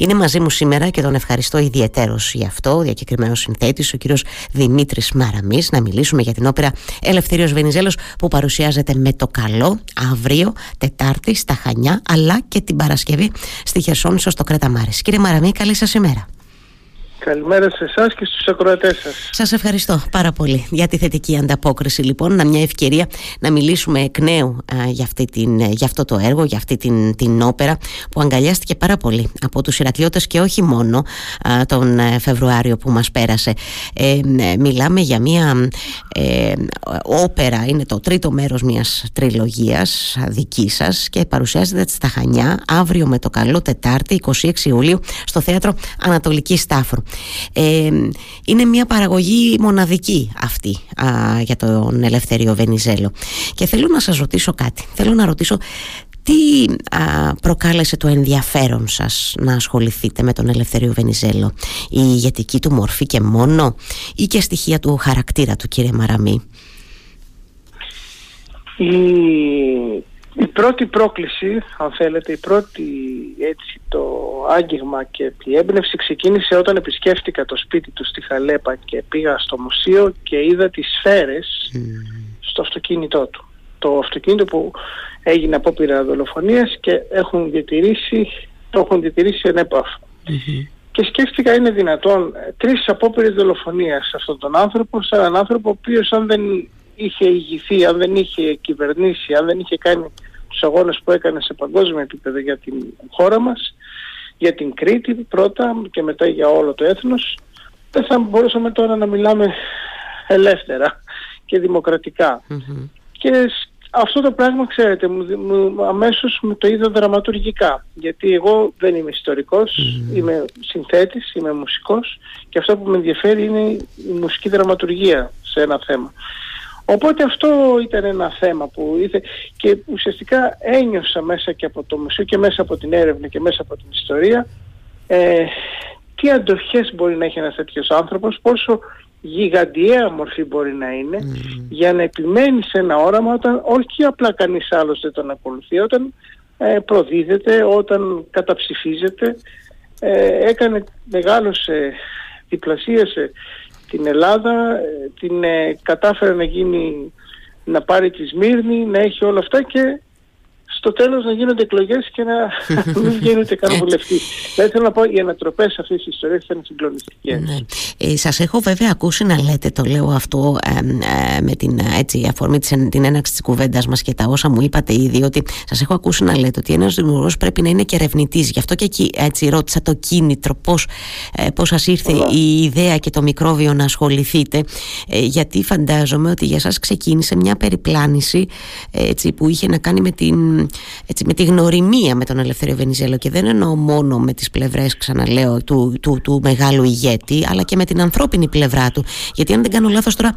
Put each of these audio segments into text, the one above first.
Είναι μαζί μου σήμερα και τον ευχαριστώ ιδιαίτερος γι' αυτό, ο διακεκριμένος συνθέτης, ο κύριος Δημήτρης Μαραμής, να μιλήσουμε για την όπερα Ελευθερίο Βενιζέλος που παρουσιάζεται με το καλό αύριο, Τετάρτη, στα Χανιά, αλλά και την Παρασκευή στη Χερσόνησο στο Κρέτα Μάρης. Κύριε Μαραμή, καλή σας ημέρα. Καλημέρα σε εσάς και στους ακροατές σας. Σας ευχαριστώ πάρα πολύ για τη θετική ανταπόκριση λοιπόν. Να μια ευκαιρία να μιλήσουμε εκ νέου για, αυτή την, για αυτό το έργο, για αυτή την, την όπερα που αγκαλιάστηκε πάρα πολύ από τους Ηρακλειώτες και όχι μόνο τον ε, Φεβρουάριο που μας πέρασε. Ε, ε, μιλάμε για μια ε, όπερα, είναι το τρίτο μέρος μιας τριλογίας δικής σας και παρουσιάζεται στα Χανιά αύριο με το καλό Τετάρτη 26 Ιουλίου στο Θέατρο Ανατολικής Στάφρου. Ε, είναι μια παραγωγή μοναδική αυτή για τον Ελευθερίο Βενιζέλο. Και θέλω να σας ρωτήσω κάτι. Θέλω να ρωτήσω τι προκάλεσε το ενδιαφέρον σας να ασχοληθείτε με τον Ελευθερίο Βενιζέλο. Η ηγετική του μορφή και μόνο ή και στοιχεία του χαρακτήρα του κύριε Μαραμή; Η η πρώτη πρόκληση, αν θέλετε, η πρώτη έτσι το άγγιγμα και η έμπνευση ξεκίνησε όταν επισκέφτηκα το σπίτι του στη Χαλέπα και πήγα στο μουσείο και είδα τις σφαίρες στο αυτοκίνητό του. Το αυτοκίνητο που έγινε απόπειρα δολοφονίας και έχουν διατηρήσει, το έχουν διατηρήσει Και σκέφτηκα είναι δυνατόν τρεις απόπειρες δολοφονίας σε αυτόν τον άνθρωπο, σε έναν άνθρωπο ο οποίος αν δεν είχε ηγηθεί, αν δεν είχε κυβερνήσει, αν δεν είχε κάνει τους αγώνες που έκανε σε παγκόσμιο επίπεδο για την χώρα μας, για την Κρήτη πρώτα και μετά για όλο το έθνος, δεν θα μπορούσαμε τώρα να μιλάμε ελεύθερα και δημοκρατικα Και αυτό το πράγμα, ξέρετε, μου, μου, αμέσως μου το είδα δραματουργικά. Γιατί εγώ δεν είμαι είμαι συνθέτης, είμαι μουσικός και αυτό που με ενδιαφέρει είναι η μουσική δραματουργία σε ένα θέμα. Οπότε αυτό ήταν ένα θέμα που ήρθε και ουσιαστικά ένιωσα μέσα και από το μουσείο και μέσα από την έρευνα και μέσα από την ιστορία ε, τι αντοχές μπορεί να έχει ένας τέτοιος άνθρωπος, πόσο γιγαντιαία μορφή μπορεί να είναι για να επιμένει σε ένα όραμα όταν όχι απλά κανείς άλλος δεν τον ακολουθεί, όταν ε, προδίδεται, όταν καταψηφίζεται, ε, έκανε μεγάλωσε, διπλασίασε την Ελλάδα, ε, την ε, κατάφερε να γίνει, να πάρει τη Σμύρνη, να έχει όλα αυτά και στο τέλος να γίνονται εκλογές και να μην βγαίνει ούτε καν βουλευτής. Δηλαδή θέλω να πω, οι ανατροπές αυτής της ιστορίας ήταν συγκλονιστικές. Ναι. Ε, Σας έχω βέβαια ακούσει να λέτε, το λέω αυτό ε, ε, με την έτσι, αφορμή της, την έναρξη της κουβέντας μας και τα όσα μου είπατε ήδη, ότι σας έχω ακούσει να λέτε ότι ένας δημιουργός πρέπει να είναι και ερευνητή. Γι' αυτό και εκεί έτσι ρώτησα το κίνητρο, πώς πώς σας ήρθε η ιδέα και το μικρόβιο να ασχοληθείτε. Ε, γιατί φαντάζομαι ότι για εσά ξεκίνησε μια περιπλάνηση έτσι, που είχε να κάνει με την έτσι, με τη γνωριμία με τον Ελευθερίο Βενιζέλο και δεν εννοώ μόνο με τις πλευρές ξαναλέω του, του, του μεγάλου ηγέτη αλλά και με την ανθρώπινη πλευρά του γιατί αν δεν κάνω λάθος τώρα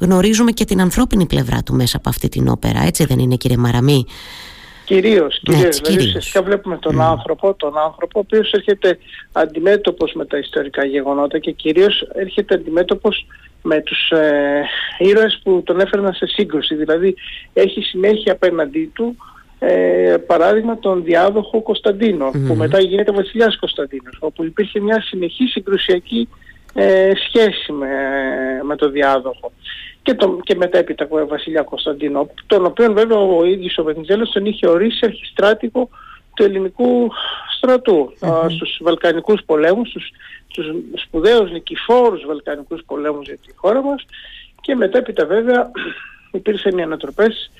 γνωρίζουμε και την ανθρώπινη πλευρά του μέσα από αυτή την όπερα έτσι δεν είναι κύριε Μαραμή; Κυρίως, ναι, κυρίως. δηλαδή ουσιαστικά βλέπουμε τον άνθρωπο, τον άνθρωπο ο οποίος έρχεται αντιμέτωπος με τα ιστορικά γεγονότα και κυρίως έρχεται αντιμέτωπος με τους ε, ήρωες που τον έφερναν σε σύγκρουση. Δηλαδή έχει συνέχεια απέναντί του ε, παράδειγμα τον διάδοχο που μετά γίνεται βασιλιάς Κωνσταντίνος όπου υπήρχε μια συνεχή συγκρουσιακή ε, σχέση με, με το διάδοχο και, το, και μετέπειτα ο βασιλιά Κωνσταντίνο τον οποίο βέβαια ο ίδιος ο Βενιζέλος τον είχε ορίσει αρχιστράτηγο του ελληνικού στρατού mm-hmm. στους Βαλκανικούς πολέμους, στους, στους σπουδαίους νικηφόρους Βαλκανικούς πολέμους για τη χώρα μας και μετέπειτα βέβαια υπήρξαν οι ανατροπές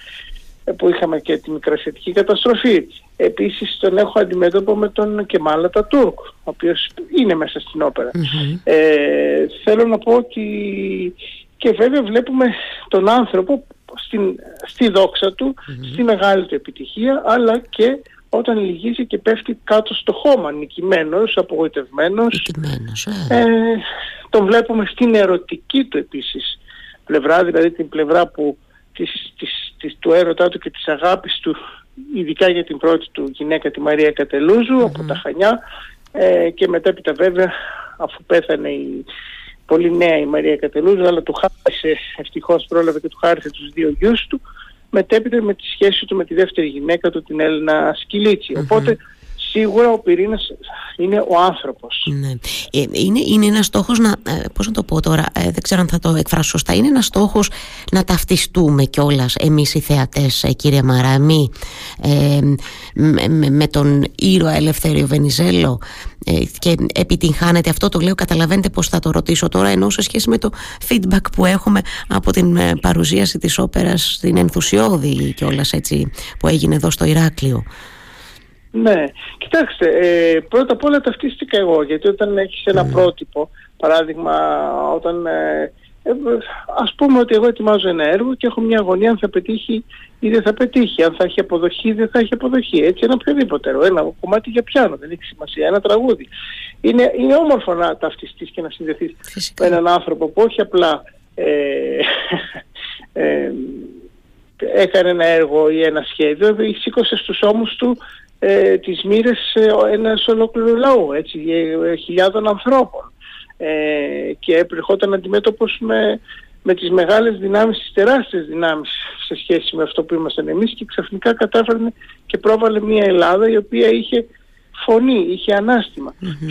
που είχαμε και τη μικρασιατική καταστροφή. Επίσης τον έχω αντιμέτωπο με τον Κεμάλα Τουρκ, ο οποίος είναι μέσα στην οπερα Ε, θέλω να πω ότι και βέβαια βλέπουμε τον άνθρωπο στην, στη δόξα του, στη μεγάλη του επιτυχία, αλλά και όταν λυγίζει και πέφτει κάτω στο χώμα, νικημένος, απογοητευμένος. Ε. ε, τον βλέπουμε στην ερωτική του επίσης πλευρά, δηλαδή την πλευρά που της, της, της, του έρωτά του και της αγάπης του ειδικά για την πρώτη του γυναίκα τη Μαρία από τα Χανιά. Ε, και μετέπειτα βέβαια αφού πέθανε η πολύ νέα η Μαρία Κατελούζου αλλά του χάρισε, ευτυχώς πρόλαβε και του χάρισε τους δύο γιους του μετέπειτα με τη σχέση του με τη δεύτερη γυναίκα του την Έλληνα Οπότε σίγουρα ο πυρήνας είναι ο άνθρωπος. Ναι. Ε, είναι, είναι ένας στόχος να, ε, πώς να το πω τώρα, ε, δεν ξέρω αν θα το εκφράσω σωστά, είναι ένας στόχος να ταυτιστούμε κιόλας εμείς οι θεατές, κύριε Μαραμή, με, με, τον ήρωα Ελευθέριο Βενιζέλο και επιτυγχάνεται αυτό, το λέω, καταλαβαίνετε πώς θα το ρωτήσω τώρα, ενώ σε σχέση με το feedback που έχουμε από την παρουσίαση της όπερας στην ενθουσιώδη κιόλας έτσι που έγινε εδώ στο Ηράκλειο. Ναι, κοιτάξτε, ε, πρώτα απ' όλα ταυτίστηκα εγώ, γιατί όταν έχεις ένα mm. πρότυπο, παράδειγμα, όταν... Ε, ε, ας πούμε ότι εγώ ετοιμάζω ένα έργο και έχω μια αγωνία αν θα πετύχει ή δεν θα πετύχει, αν θα έχει αποδοχή ή δεν θα έχει αποδοχή. Έτσι ένα οποιοδήποτε έργο, ένα κομμάτι για πιάνο, δεν έχει σημασία, ένα τραγούδι. Είναι, είναι όμορφο να ταυτιστείς και να συνδεθείς με έναν άνθρωπο που όχι απλά ε, ε, έκανε ένα έργο ή ένα σχέδιο, σήκωσε στους ώμους του ε, τις μοίρες ε, ένας ολόκληρου λαού, έτσι, ε, χιλιάδων ανθρώπων. Ε, και επριχόταν αντιμέτωπος με, με τις μεγάλες δυνάμεις, τις τεράστιες δυνάμεις σε σχέση με αυτό που ήμασταν εμείς και ξαφνικά κατάφερνε και πρόβαλε μια Ελλάδα η οποία είχε φωνή, είχε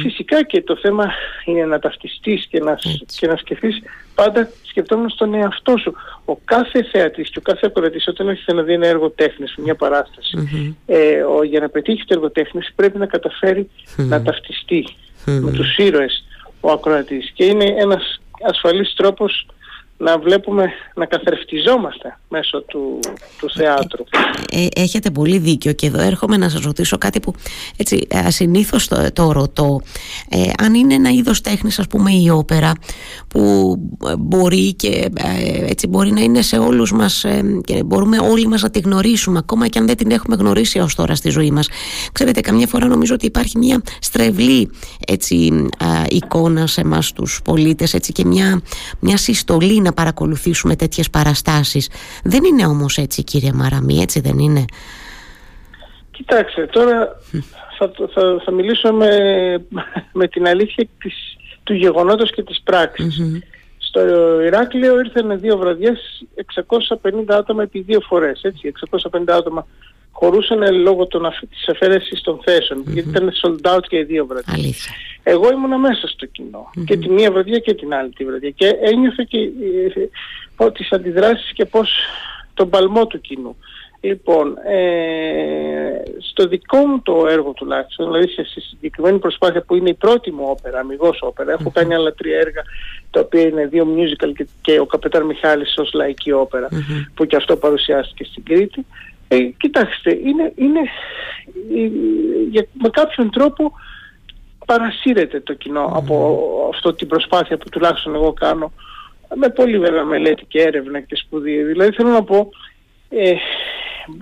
Φυσικά και το θέμα είναι να ταυτιστείς και να, και να σκεφτείς. Πάντα σκεφτόμουν στον εαυτό σου. Ο κάθε θεατής και ο κάθε ακροατής όταν έχει να δει ένα έργο τέχνης, μια παρασταση ε, ο, για να πετύχει το έργο τέχνης πρέπει να καταφέρει να ταυτιστεί με τους ήρωες ο ακροατής. Και είναι ένας ασφαλής τρόπος να βλέπουμε, να καθρεφτιζόμαστε μέσω του, του θεάτρου. Ε, ε, έχετε πολύ δίκιο και εδώ έρχομαι να σας ρωτήσω κάτι που έτσι ασυνήθως το, το ρωτώ. Ε, αν είναι ένα είδος τέχνης ας πούμε η όπερα που μπορεί και έτσι μπορεί να είναι σε όλους μας και μπορούμε όλοι μας να τη γνωρίσουμε ακόμα και αν δεν την έχουμε γνωρίσει ως τώρα στη ζωή μας. Ξέρετε καμιά φορά νομίζω ότι υπάρχει μια στρεβλή έτσι, εικόνα σε εμάς τους πολίτες έτσι, και μια, μια συστολή να παρακολουθήσουμε τέτοιες παραστάσεις. Δεν είναι όμως έτσι κύριε Μαραμή, έτσι δεν είναι; Κοιτάξτε, τώρα θα, θα, θα μιλήσω με, με την αλήθεια της, του γεγονότος και της πραξης Στο Ηράκλειο ήρθαν δύο βραδιές 650 άτομα επί δύο φορές, έτσι, 650 άτομα χωρούσαν λόγω των, της αφαίρεσης των θεσεων γιατί ήταν sold out και οι δύο βραδιές. Εγώ ήμουν μέσα στο κοινο και τη μία βραδιά και την άλλη τη βραδιά και ένιωθα και ε, τις αντιδράσεις και πώς τον παλμό του κοινού. Λοιπόν, ε, στο δικό μου το έργο τουλάχιστον, δηλαδή σε συγκεκριμένη προσπάθεια που είναι η πρώτη μου όπερα, αμυγός όπερα, έχω κάνει άλλα τρία έργα τα οποία είναι δύο musical και, και ο Καπετάρ Μιχάλης ως λαϊκή που και αυτό παρουσιάστηκε στην Κρήτη. Ε, κοιτάξτε, είναι, είναι για, με κάποιον τρόπο παρασύρεται το κοινό από αυτό την προσπάθεια που τουλάχιστον εγώ κάνω με πολύ βέβαια μελέτη και έρευνα και σπουδή. Δηλαδή θέλω να πω, ε,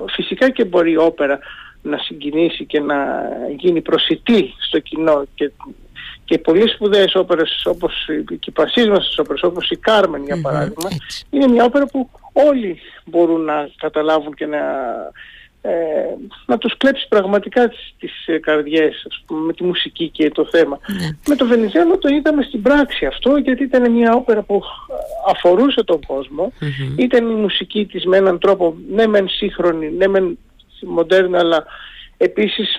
φυσικά και μπορεί η όπερα να συγκινήσει και να γίνει προσιτή στο κοινό και, και πολύ σπουδαίες όπερες όπως και οι πασίσμασες όπερες όπως η Κάρμεν για παράδειγμα είναι μια όπερα που όλοι μπορούν να καταλάβουν και να, ε, να τους κλέψει πραγματικά τις, τις ε, καρδιές με τη μουσική και το θέμα. Ναι. Με το Βενιζέλο το είδαμε στην πράξη αυτό γιατί ήταν μια όπερα που αφορούσε τον κοσμο Ήταν η μουσική της με έναν τρόπο ναι μεν σύγχρονη, ναι μεν μοντέρνα αλλά επίσης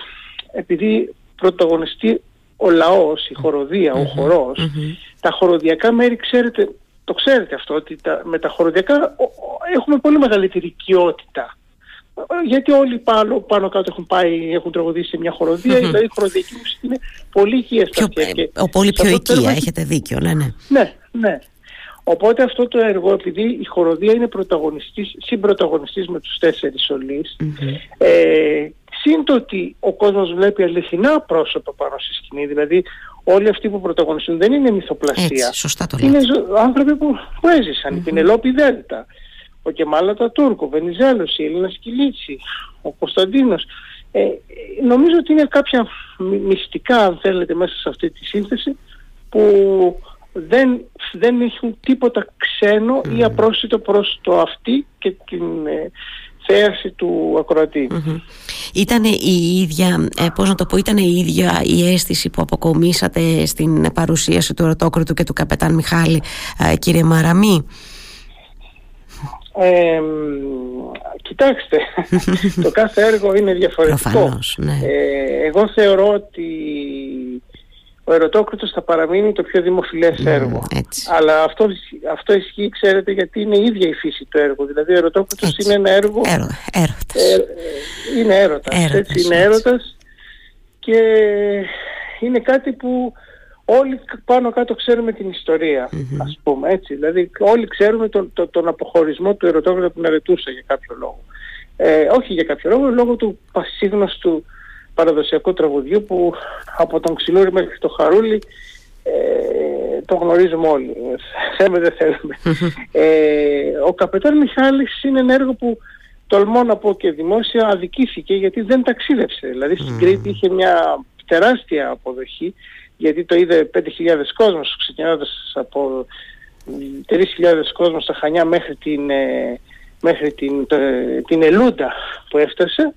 επειδή πρωταγωνιστεί ο λαός, η χοροδία, ο χορός, τα χοροδιακά μέρη ξέρετε το ξέρετε αυτό, ότι τα, με τα χοροδιακά έχουμε πολύ μεγαλύτερη οικειότητα. Γιατί όλοι πάνω, πάνω κάτω έχουν πάει, έχουν τραγουδήσει σε μια χοροδία, δηλαδή η χοροδιακή μουσική είναι πολύ οικία στα αυτιά. Ο πολύ πιο οικία, έχετε δίκιο, ναι, ναι. Ναι, ναι. Οπότε αυτό το έργο, επειδή η χοροδία είναι πρωταγωνιστής, συμπροταγωνιστής με τους τέσσερις σωλείς, ε, Συν το ότι ο κόσμος βλέπει αληθινά πρόσωπα πάνω στη σκηνή, δηλαδή όλοι αυτοί που πρωταγωνιστούν δεν είναι μυθοπλασία. Έτσι, σωστά το είναι άνθρωποι που, που έζησαν, mm-hmm. η Πινελόπη Δέλτα, ο Κεμάλα Τούρκο, ο Βενιζέλος, η Έλληνα Σκυλίτσι, ο Κωνσταντίνος. Ε, νομίζω ότι είναι κάποια μυστικά, αν θέλετε, μέσα σε αυτή τη σύνθεση που δεν, δεν έχουν τίποτα ξένο ή απρόσιτο προς το αυτή και την ε, θέαση του ακροατη Ήταν η ίδια, ε, πώς να το πω, ήταν η ίδια η αίσθηση που αποκομίσατε στην παρουσίαση του Ερωτόκριτου και του Καπετάν Μιχάλη, ε, κύριε Μαραμή; Ε, κοιτάξτε, το κάθε έργο είναι διαφορετικό. Προφανώς, ναι. ε, εγώ θεωρώ ότι ο Ερωτόκριτος θα παραμείνει το πιο δημοφιλές έργο. έτσι. Αλλά αυτό, αυτό ισχύει, ξέρετε, γιατί είναι η ίδια η φύση του έργου. Δηλαδή ο Ερωτόκριτος Έτσι. είναι ένα έργο... Έρωτα, έρωτας. Ε, ε, είναι έρωτας, Έρωτας, έτσι, είναι έτσι. έρωτας και είναι κάτι που όλοι πάνω κάτω ξέρουμε την ιστορια ας πούμε έτσι. Δηλαδή όλοι ξέρουμε τον, τον, τον αποχωρισμό του ερωτόκριτα που ναρετούσε για κάποιο λόγο. Ε, όχι για κάποιο λόγο, λόγω του πασίγνωστου παραδοσιακού τραγουδιού που από τον Ξυλούρη μέχρι το Χαρούλι ε, το γνωρίζουμε όλοι. Θέλουμε δεν θέλουμε. ε, ο Καπετάν Μιχάλης είναι ένα έργο που τολμώ να πω και δημόσια αδικήθηκε γιατί δεν ταξίδευσε. Δηλαδή στην Κρήτη είχε μια τεράστια αποδοχή γιατί το είδε 5.000 κόσμος ξεκινώντας από 3.000 κόσμος στα Χανιά μέχρι την, ε, μέχρι την, το- την Ελούντα που έφτασε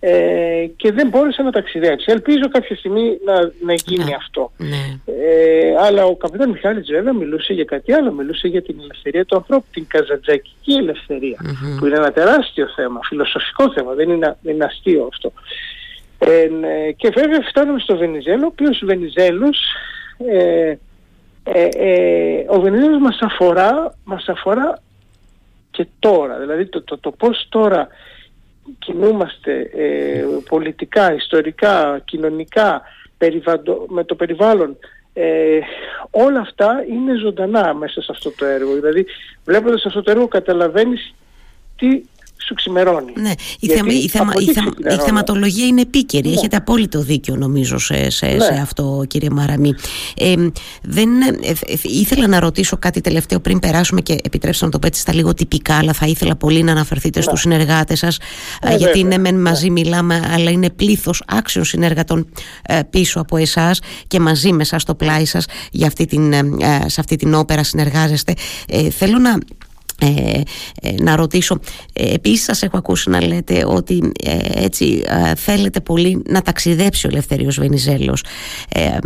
ε, και δεν μπόρεσε να ταξιδέψει. Ελπίζω κάποια στιγμή να, να γίνει Ναι. αυτό. Ναι. Ε, αλλά ο καπιτάν Μιχάλης βέβαια μιλούσε για κάτι άλλο, μιλούσε για την ελευθερία του ανθρώπου, την καζατζακική ελευθερία, που είναι ένα τεράστιο θέμα, φιλοσοφικό θέμα, δεν είναι, δεν είναι αστείο αυτό. Ε, ναι, και βέβαια φτάνουμε στο Βενιζέλο, ο οποίος Βενιζέλος, ε, ε, ε, ο Βενιζέλος μας αφορά, μας αφορά και τώρα, δηλαδή το, το, το πώς τώρα κινούμαστε ε, πολιτικά, ιστορικά, κοινωνικά, περιβαντο, με το περιβάλλον, ε, όλα αυτά είναι ζωντανά μέσα σε αυτό το έργο. Δηλαδή βλέποντας αυτό το έργο καταλαβαίνεις τι σου ξημερώνει. Ναι, η, Γιατί θεμα, η, θεμα, από η, εκεί θεμα- η ξεκινάνε όλα. θεματολογία είναι επίκαιρη. Ναι. Έχετε απόλυτο δίκιο νομίζω σε, σε, Ναι. σε αυτό κύριε Μαραμή. Ε, δεν, ε, ε, ήθελα να ρωτήσω κάτι τελευταίο πριν περάσουμε και επιτρέψτε να το πω έτσι στα λίγο τυπικά αλλά θα ήθελα πολύ να αναφερθείτε στους συνεργάτες σας Ναι, γιατί βέβαια. ναι μεν μαζί μιλάμε αλλά είναι πλήθος άξιων συνεργατών ε, πίσω από εσάς και μαζί με εσάς στο πλάι σας για αυτή την, ε, ε, σε αυτή την όπερα συνεργάζεστε. Ε, θέλω να ε, ε, να ρωτήσω ε, επίσης σας έχω ακούσει να λέτε ότι ε, έτσι ε, θέλετε πολύ να ταξιδέψει ο Ελευθεριος Βενιζέλος ε, ε,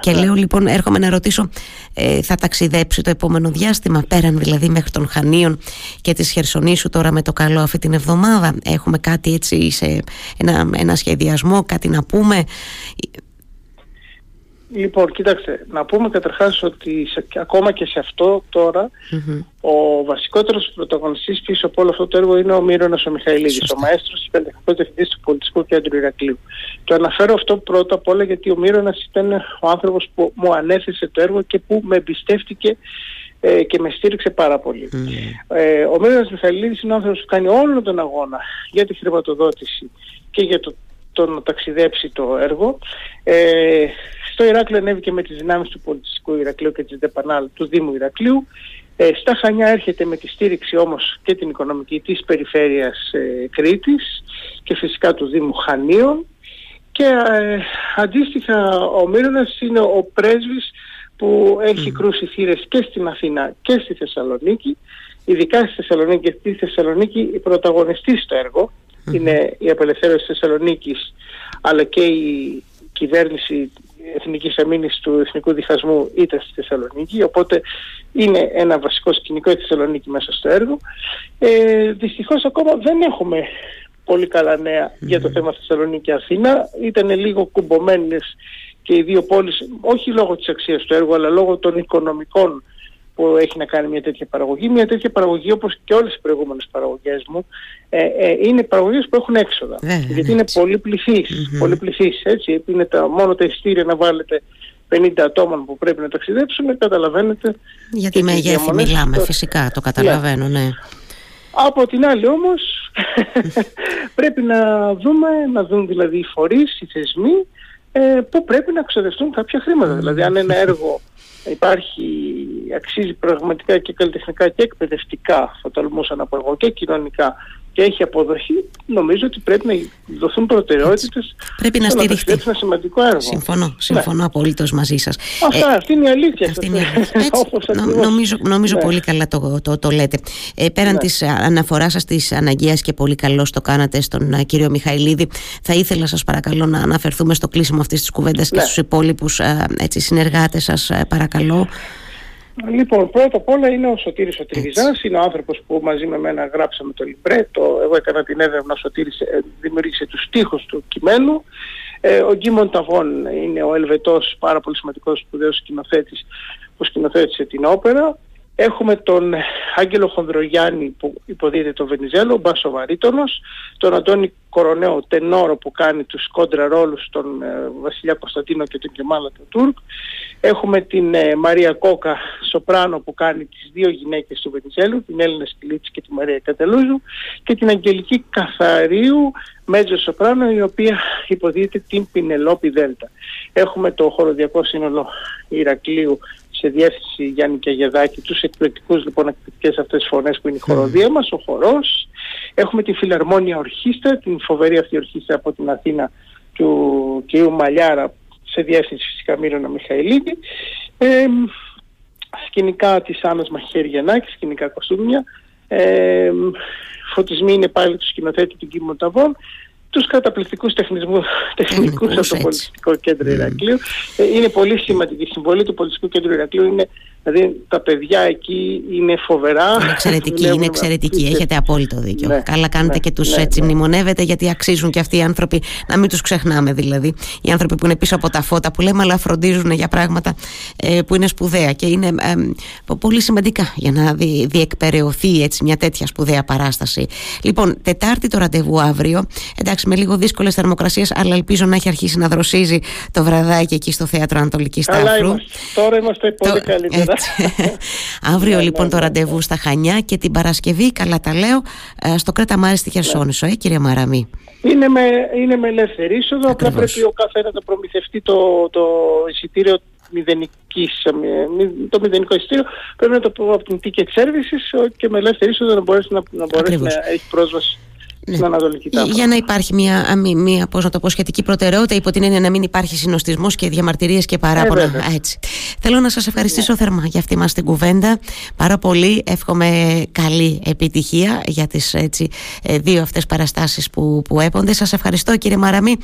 και ναι. λέω λοιπόν έρχομαι να ρωτήσω ε, θα ταξιδέψει το επόμενο διάστημα πέραν δηλαδή μέχρι των Χανίων και της Χερσονήσου τώρα με το καλό αυτή την εβδομάδα; Έχουμε κάτι έτσι σε ένα, ένα σχεδιασμό κάτι να πούμε; Λοιπόν, κοίταξτε, να πούμε καταρχάς ότι σε- και ακόμα και σε αυτό τώρα ο βασικότερος πρωταγωνιστής πίσω από όλο αυτό το έργο είναι ο Μύρονας ο Μιχαηλίδης, Σωστά. ο μαέστρος και καλλιτεχνικός διευθυντής του Πολιτιστικού Κέντρου Ηρακλείου. Το αναφέρω αυτό πρώτα απ' όλα γιατί ο Μύρονας ήταν ο άνθρωπος που μου ανέθεσε το έργο και που με εμπιστεύτηκε ε, και με στήριξε πάρα πολύ. Ε, ο Μύρονας Μιχαηλίδης είναι ο άνθρωπος που κάνει όλο τον αγώνα για τη χρηματοδότηση και για το, το να ταξιδέψει το έργο. Ε, στο Ηράκλειο ανέβηκε με τις δυνάμεις του Πολιτιστικού Ηρακλείου και της ΔΕΠΑΝΑΛ του Δήμου Ηρακλείου. Ε, στα Χανιά έρχεται με τη στήριξη όμως και την οικονομική της περιφέρειας ε, Κρήτης και φυσικά του Δήμου Χανίων και ε, αντίστοιχα ο Μύρονας είναι ο πρέσβης που έχει κρούσει θύρες και στην Αθήνα και στη Θεσσαλονίκη ειδικά στη Θεσσαλονίκη και στη Θεσσαλονίκη η πρωταγωνιστή στο έργο είναι η απελευθέρωση της Θεσσαλονίκης αλλά και η κυβέρνηση Εθνικής Αμήνης του Εθνικού Διχασμού ήταν στη Θεσσαλονίκη. Οπότε είναι ένα βασικό σκηνικό η Θεσσαλονίκη μέσα στο έργο. Ε, δυστυχώς ακόμα δεν έχουμε πολύ καλά νέα για το θέμα Θεσσαλονίκη και Αθήνα. Ήταν λίγο κουμπωμένες και οι δύο πόλεις όχι λόγω της αξίας του έργου αλλά λόγω των οικονομικών που έχει να κάνει μια τέτοια παραγωγή. Μια τέτοια παραγωγή όπως και όλες οι προηγούμενες παραγωγές μου ε, ε, είναι παραγωγές που έχουν έξοδα. Βέβαια, γιατί είναι έτσι. πολύ πληθείς, πολύ πληθείς, έτσι. Είναι τα, μόνο τα ειστήρια να βάλετε 50 ατόμων που πρέπει να ταξιδέψουν, καταλαβαίνετε. για και τη τις μεγέθη διαμονές μιλάμε τώρα. φυσικά το καταλαβαίνω ναι. Από την άλλη όμως πρέπει να δούμε, να δουν δηλαδή οι φορείς, οι θεσμοί ε, που πρέπει να ξοδευτούν κάποια χρήματα. Δηλαδή αν ένα έργο υπάρχει, αξίζει πραγματικά και καλλιτεχνικά και εκπαιδευτικά, θα τολμούσα να πω εγώ, και κοινωνικά και έχει αποδοχή, νομίζω ότι πρέπει να δοθούν προτεραιότητες Πρέπει να στο στηριχτεί. ταξιδέψει ένα σημαντικό έργο. Συμφωνώ, συμφωνώ απολύτως μαζί σας. Αυτά, αυτή είναι η αλήθεια. Αυτή είναι η αλήθεια. Έτσι, Όπως νο- ακριβώς. νομίζω νομίζω Ναι. πολύ καλά το, το, το λέτε. Ε, πέραν Ναι. της αναφοράς σας της αναγκαίας και πολύ καλώς το κάνατε στον α, κύριο Μιχαηλίδη, θα ήθελα σας παρακαλώ να αναφερθούμε στο κλείσιμο αυτής της κουβέντας και Ναι. στους υπόλοιπους α, έτσι, συνεργάτες σας α, παρακαλώ. Λοιπόν, πρώτα απ' όλα είναι ο Σωτήρης ο Τριβιζάς, είναι ο άνθρωπος που μαζί με μένα γράψαμε το λιμπρέτο, εγώ έκανα την έρευνα, ο Σωτήρης ε, δημιούργησε τους στίχους του κειμένου. Ε, ο Γκίμον Ταβών είναι ο Ελβετός, πάρα πολύ σημαντικός σπουδαίος σκηνοθέτης που σκηνοθέτησε την όπερα. Έχουμε τον Άγγελο Χονδρογιάννη που υποδίδεται το Βενιζέλο, μπάσο βαρύτονος, τον Αντώνη Κορονέο Τενόρο που κάνει τους κόντρα ρόλους τον ε, Βασιλιά Κωνσταντίνο και τον Κεμάλα τον Τούρκ. Έχουμε την ε, Μαρία Κόκα Σοπράνο που κάνει τις δύο γυναίκες του Βενιζέλου, την Έλληνα Σκυλίτση και τη Μαρία Κατελούζου και την Αγγελική Καθαρίου Μέτζο Σοπράνο η οποία υποδίδεται την Πινελόπη Δέλτα. Έχουμε το χωροδιακό σύνολο Ηρακλείου σε διεύθυνση Γιάννη Καγεδάκη, τους εκπληκτικούς λοιπόν εκπληκτικές αυτές φωνές που είναι η χοροδία μας, ο χορός. Έχουμε τη Φιλαρμόνια Ορχήστρα, την φοβερή αυτή ορχήστρα από την Αθήνα του κ. Μαλιάρα σε διεύθυνση φυσικά Μύρονα Μιχαηλίδη. Ε, σκηνικά της Άννας Μαχαίρι σκηνικά κοστούμια. Ε, φωτισμοί είναι πάλι του σκηνοθέτη του Κίμου Ταβών τους καταπληκτικούς τεχνισμούς, τεχνικούς από το Πολιτιστικό Κέντρο Ηρακλείου. Ε, είναι πολύ σημαντική η συμβολή του Πολιτιστικού Κέντρου Ηρακλείου. Είναι Δηλαδή τα παιδιά εκεί είναι φοβερά. Είναι εξαιρετικοί, είναι εξαιρετικοί. Έχετε απόλυτο δίκιο. Ναι, Καλά κάνετε ναι, και τους ναι, έτσι ναι. μνημονεύετε γιατί αξίζουν και αυτοί οι άνθρωποι να μην τους ξεχνάμε δηλαδή. Οι άνθρωποι που είναι πίσω από τα φώτα που λέμε αλλά φροντίζουν για πράγματα ε, που είναι σπουδαία και είναι ε, πολύ σημαντικά για να δι, διεκπαιρεωθεί έτσι μια τέτοια σπουδαία παράσταση. Λοιπόν, Τετάρτη το ραντεβού αύριο. Εντάξει, με λίγο δύσκολες θερμοκρασίες, αλλά ελπίζω να έχει αρχίσει να δροσίζει το βραδάκι εκεί στο θέατρο Ανατολικής Σταύρου. Τώρα είμαστε πολύ καλύτερα. Αύριο λοιπόν το ραντεβού στα Χανιά και την Παρασκευή, καλά τα λέω, ε, στο Κρέτα Μάρης στη Χερσόνησο, ε, κύριε Μαραμή. Είναι με, είναι με ελεύθερη είσοδο, απλά πρέπει ο καθένας να προμηθευτεί το, το εισιτήριο μηδενικής, το μηδενικό εισιτήριο. Πρέπει να το πω από την ticket services και με ελεύθερη είσοδο να μπορέσει να, να, μπορέσει να έχει πρόσβαση ναι. Για να υπάρχει μια, μια πώς να το πω, σχετική προτεραιότητα, υπό την έννοια να μην υπάρχει συνοστισμός και διαμαρτυρίες και παράπονα. Ε, έτσι. Θέλω να σας ευχαριστήσω ναι. θερμά για αυτή μας την κουβέντα. Πάρα πολύ. Εύχομαι καλή επιτυχία για τις ε, δύο αυτές παραστάσεις που, που έπονται. Σας ευχαριστώ, κύριε Μαραμή.